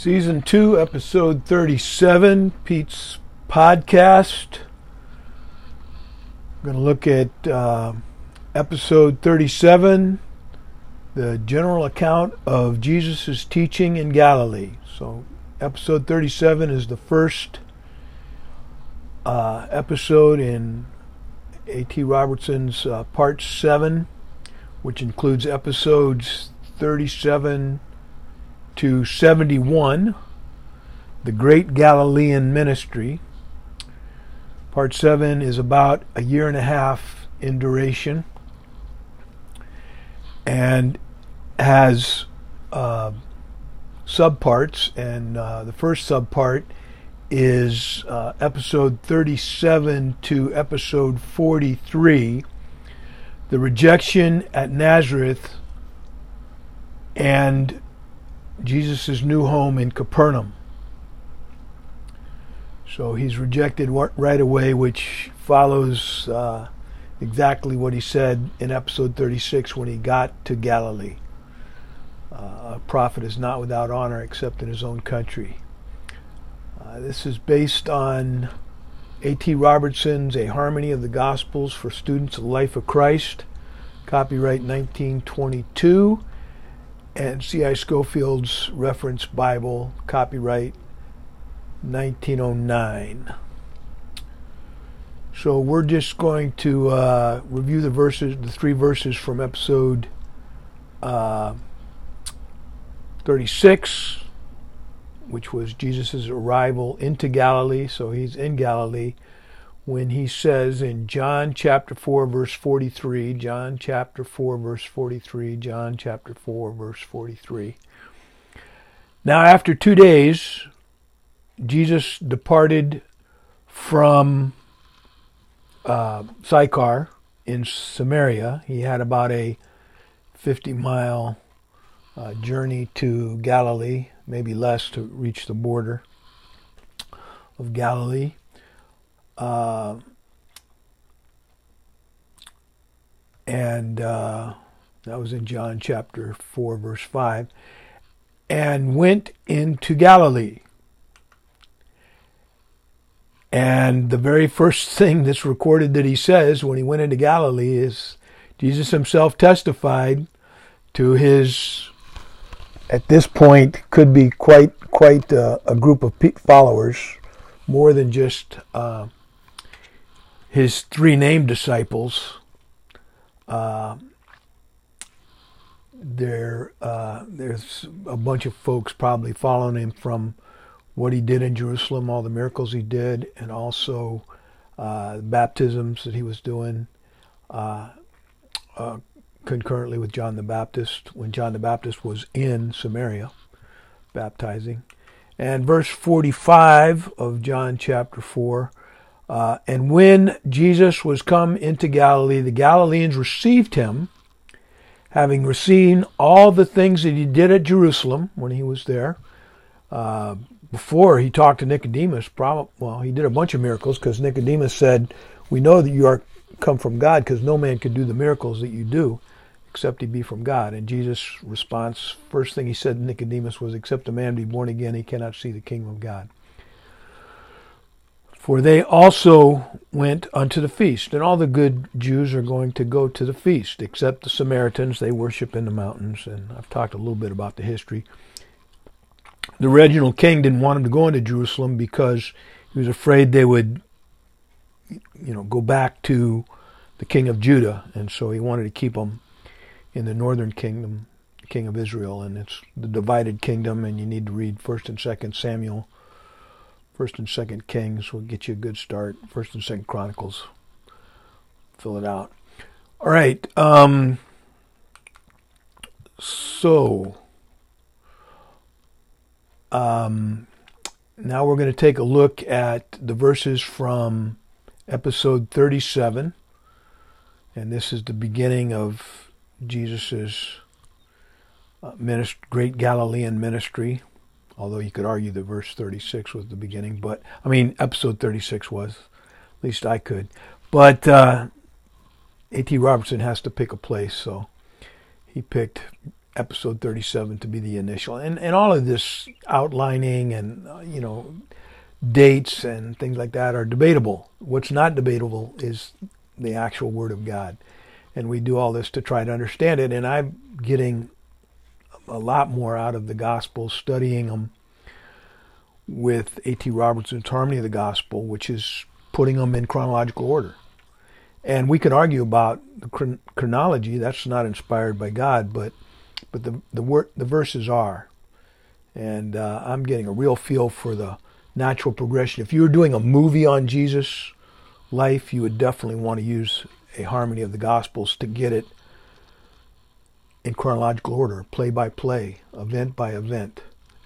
Season 2, Episode 37, Pete's Podcast. We're going to look at uh, Episode 37, the general account of Jesus' teaching in Galilee. So, Episode 37 is the first uh, episode in A.T. Robertson's uh, Part 7, which includes episodes 37 to 71, the Great Galilean Ministry. Part 7 is about a year and a half in duration and has uh, subparts. And uh, the first subpart is uh, episode 37 to episode 43 the rejection at Nazareth and Jesus' new home in Capernaum. So he's rejected right away, which follows uh, exactly what he said in episode 36 when he got to Galilee. Uh, a prophet is not without honor except in his own country. Uh, this is based on A.T. Robertson's A Harmony of the Gospels for Students of the Life of Christ, copyright 1922 and C.I. Scofield's Reference Bible, copyright 1909. So we're just going to uh, review the verses, the three verses from episode uh, 36, which was Jesus' arrival into Galilee. So he's in Galilee when he says in John chapter 4, verse 43, John chapter 4, verse 43, John chapter 4, verse 43. Now, after two days, Jesus departed from uh, Sychar in Samaria. He had about a 50 mile uh, journey to Galilee, maybe less to reach the border of Galilee. Uh, and uh, that was in John chapter 4, verse 5. And went into Galilee. And the very first thing that's recorded that he says when he went into Galilee is Jesus himself testified to his, at this point, could be quite quite a, a group of followers, more than just uh, his three named disciples, uh, there uh, there's a bunch of folks probably following him from what he did in Jerusalem, all the miracles he did, and also uh, baptisms that he was doing uh, uh, concurrently with John the Baptist when John the Baptist was in Samaria baptizing. And verse 45 of John chapter 4 uh, and when Jesus was come into Galilee, the Galileans received him, having received all the things that he did at Jerusalem when he was there. Uh, before he talked to Nicodemus, probably, well, he did a bunch of miracles because Nicodemus said, "We know that you are come from God, because no man could do the miracles that you do, except he be from God." And Jesus' response, first thing he said to Nicodemus was, "Except a man be born again, he cannot see the kingdom of God." For they also went unto the feast, and all the good Jews are going to go to the feast, except the Samaritans. They worship in the mountains, and I've talked a little bit about the history. The original king didn't want him to go into Jerusalem because he was afraid they would, you know, go back to the king of Judah, and so he wanted to keep them in the northern kingdom, king of Israel, and it's the divided kingdom, and you need to read First and Second Samuel First and Second Kings will get you a good start. First and Second Chronicles, fill it out. All right. Um, so um, now we're going to take a look at the verses from episode 37, and this is the beginning of Jesus's uh, great Galilean ministry although you could argue that verse 36 was the beginning, but I mean, episode 36 was. At least I could. But uh, A.T. Robertson has to pick a place, so he picked episode 37 to be the initial. And, and all of this outlining and, uh, you know, dates and things like that are debatable. What's not debatable is the actual Word of God. And we do all this to try to understand it. And I'm getting a lot more out of the Gospels, studying them with A.T. Robertson's Harmony of the Gospel, which is putting them in chronological order. And we can argue about the chronology. That's not inspired by God, but but the the the verses are. And uh, I'm getting a real feel for the natural progression. If you were doing a movie on Jesus' life, you would definitely want to use a harmony of the Gospels to get it in chronological order, play by play, event by event,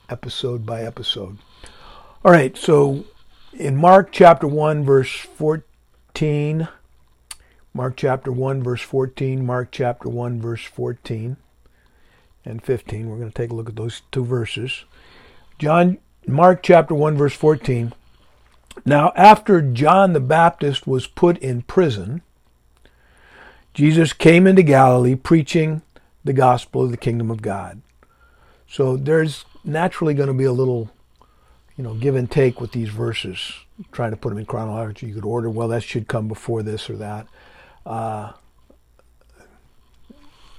episode by episode. All right, so in Mark chapter 1, verse 14, Mark chapter 1, verse 14, Mark chapter 1, verse 14 and 15, we're going to take a look at those two verses. John Mark chapter 1 verse 14. Now after John the Baptist was put in prison, Jesus came into Galilee preaching the gospel of the kingdom of God. So there's naturally going to be a little, you know, give and take with these verses, trying to put them in chronology. You could order, well, that should come before this or that. Uh,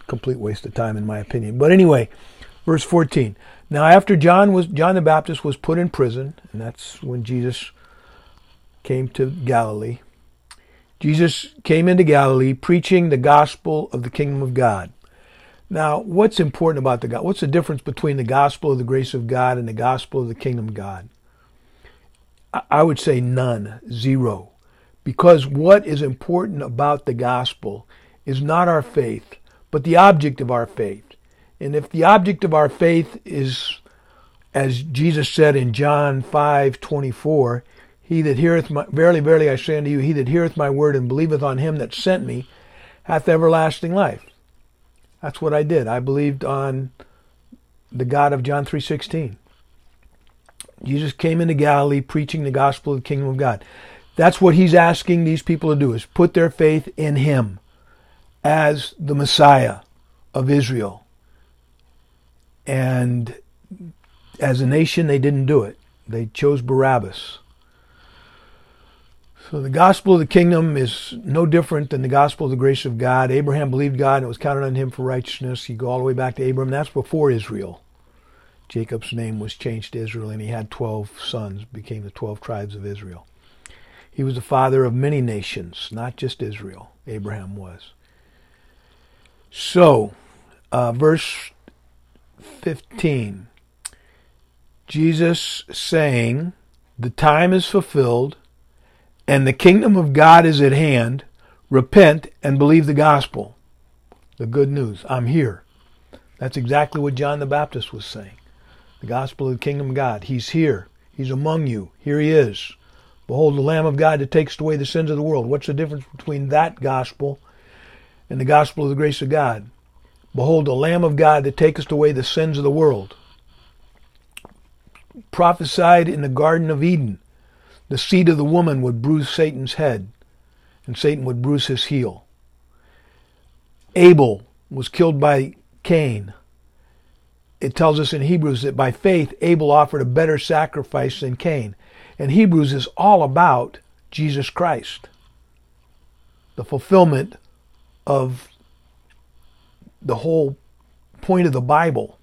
complete waste of time, in my opinion. But anyway, verse 14. Now, after John was John the Baptist was put in prison, and that's when Jesus came to Galilee. Jesus came into Galilee preaching the gospel of the kingdom of God. Now, what's important about the God? What's the difference between the gospel of the grace of God and the gospel of the kingdom of God? I would say none, zero. Because what is important about the gospel is not our faith, but the object of our faith. And if the object of our faith is, as Jesus said in John 5 24, he that heareth my, verily, verily, I say unto you, he that heareth my word and believeth on him that sent me hath everlasting life. That's what I did. I believed on the God of John 3.16. Jesus came into Galilee preaching the gospel of the kingdom of God. That's what he's asking these people to do is put their faith in him as the Messiah of Israel. And as a nation, they didn't do it. They chose Barabbas. So the gospel of the kingdom is no different than the gospel of the grace of God. Abraham believed God and it was counted on him for righteousness. You go all the way back to Abraham. That's before Israel. Jacob's name was changed to Israel and he had 12 sons, became the 12 tribes of Israel. He was the father of many nations, not just Israel. Abraham was. So, uh, verse 15. Jesus saying, The time is fulfilled, and the kingdom of God is at hand. Repent and believe the gospel. The good news. I'm here. That's exactly what John the Baptist was saying. The gospel of the kingdom of God. He's here. He's among you. Here he is. Behold the Lamb of God that takes away the sins of the world. What's the difference between that gospel and the gospel of the grace of God? Behold, the Lamb of God that taketh away the sins of the world. Prophesied in the Garden of Eden, the seed of the woman would bruise Satan's head, and Satan would bruise his heel. Abel was killed by Cain. It tells us in Hebrews that by faith Abel offered a better sacrifice than Cain. And Hebrews is all about Jesus Christ, the fulfillment of the whole point of the Bible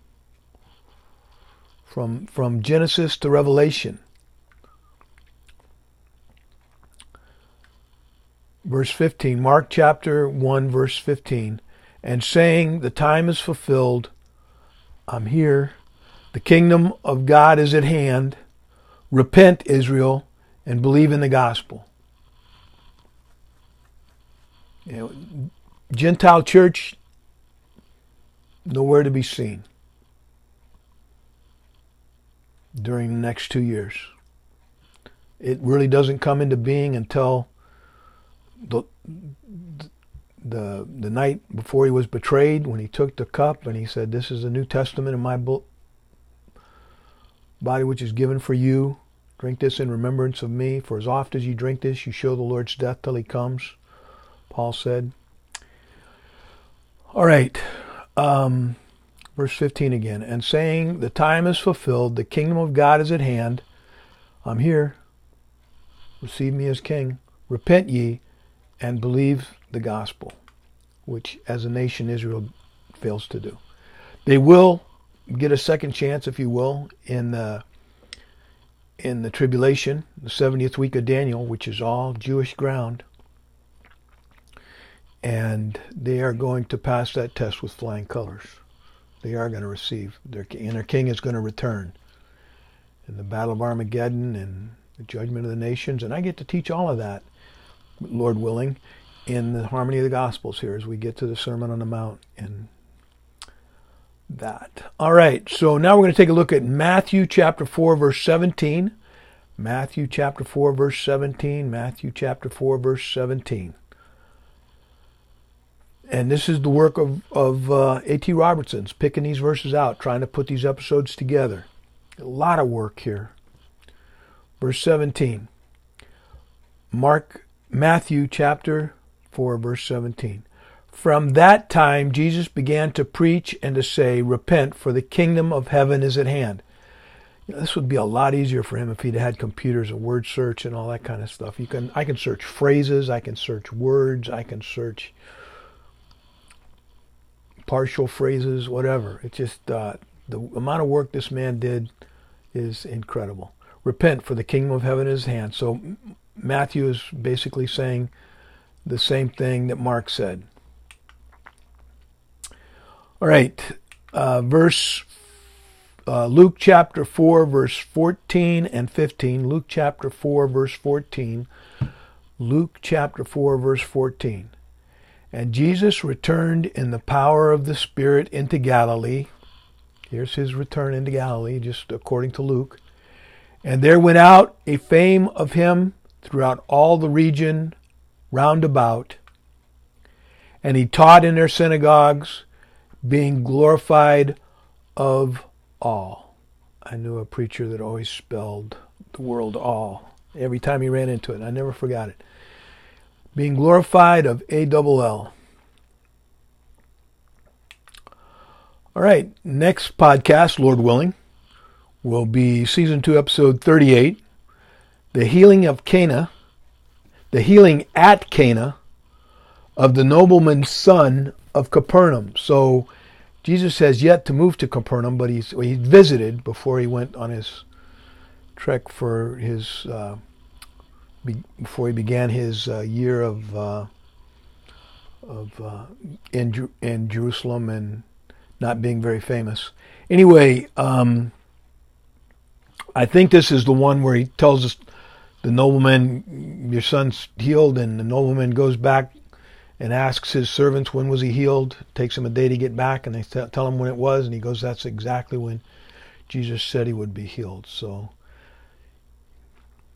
from, from Genesis to Revelation. Verse 15, Mark chapter 1, verse 15, and saying, The time is fulfilled, I'm here, the kingdom of God is at hand, repent, Israel, and believe in the gospel. You know, Gentile church nowhere to be seen during the next two years. It really doesn't come into being until the the the night before he was betrayed, when he took the cup and he said, "This is the New Testament in my book, body, which is given for you. Drink this in remembrance of me. For as oft as you drink this, you show the Lord's death till he comes." Paul said. All right. Um, Verse 15 again. And saying, The time is fulfilled, the kingdom of God is at hand. I'm here. Receive me as king. Repent ye and believe the gospel, which as a nation Israel fails to do. They will get a second chance, if you will, in the in the tribulation, the 70th week of Daniel, which is all Jewish ground. And they are going to pass that test with flying colors. They are going to receive their and their king is going to return. In the Battle of Armageddon and the judgment of the nations, and I get to teach all of that, Lord willing, in the harmony of the Gospels here as we get to the Sermon on the Mount and that. All right, so now we're going to take a look at Matthew chapter 4, verse 17. Matthew chapter 4, verse 17. Matthew chapter 4, verse 17. And this is the work of, of uh, A.T. Robertson's, picking these verses out, trying to put these episodes together. A lot of work here. Verse 17. Mark, Matthew chapter 4, verse 17. From that time, Jesus began to preach and to say, Repent, for the kingdom of heaven is at hand. You know, this would be a lot easier for him if he'd had computers and word search and all that kind of stuff. You can, I can search phrases, I can search words, I can search partial phrases, whatever. It's just uh, the amount of work this man did is incredible. Repent, for the kingdom of heaven is at hand. So Matthew is basically saying the same thing that Mark said. All right, uh, verse uh, Luke chapter 4, verse 14 and 15. Luke chapter 4, verse 14. Luke chapter 4, verse 14. And Jesus returned in the power of the Spirit into Galilee. Here's his return into Galilee, just according to Luke. And there went out a fame of him throughout all the region round about. And he taught in their synagogues, being glorified of all. I knew a preacher that always spelled the word all every time he ran into it. I never forgot it being glorified of A double L. All right, next podcast, Lord willing, will be season 2, episode 38, The Healing of Cana, the healing at Cana of the nobleman's son of Capernaum. So Jesus has yet to move to Capernaum, but he's he visited before he went on his trek for his uh, before he began his uh, year of uh, of uh, in in Jerusalem and not being very famous. Anyway, um, I think this is the one where he tells us the nobleman, your son's healed, and the nobleman goes back and asks his servants when was he healed. It takes him a day to get back, and they tell him when it was, and he goes, "That's exactly when Jesus said he would be healed." So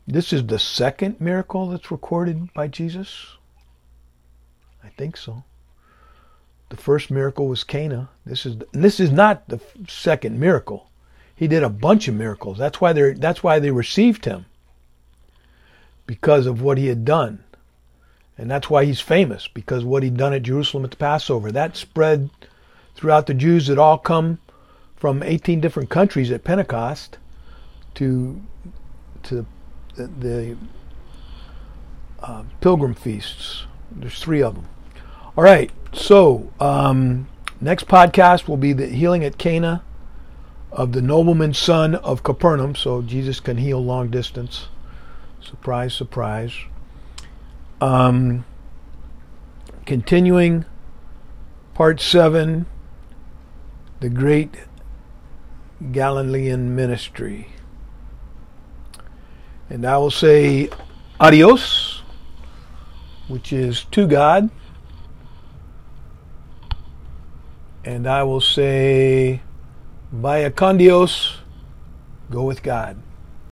this is the second miracle that's recorded by Jesus? I think so. The first miracle was Cana. This is this is not the second miracle. He did a bunch of miracles. That's why they that's why they received him. Because of what he had done. And that's why he's famous because what he'd done at Jerusalem at the Passover. That spread throughout the Jews that all come from 18 different countries at Pentecost to to the, the uh, pilgrim feasts. There's three of them. All right, so um, next podcast will be the healing at Cana of the nobleman's son of Capernaum. So Jesus can heal long distance. Surprise, surprise. Um, continuing part seven, the great Galilean ministry. And I will say adios, which is to God. And I will say vaya con Dios, go with God.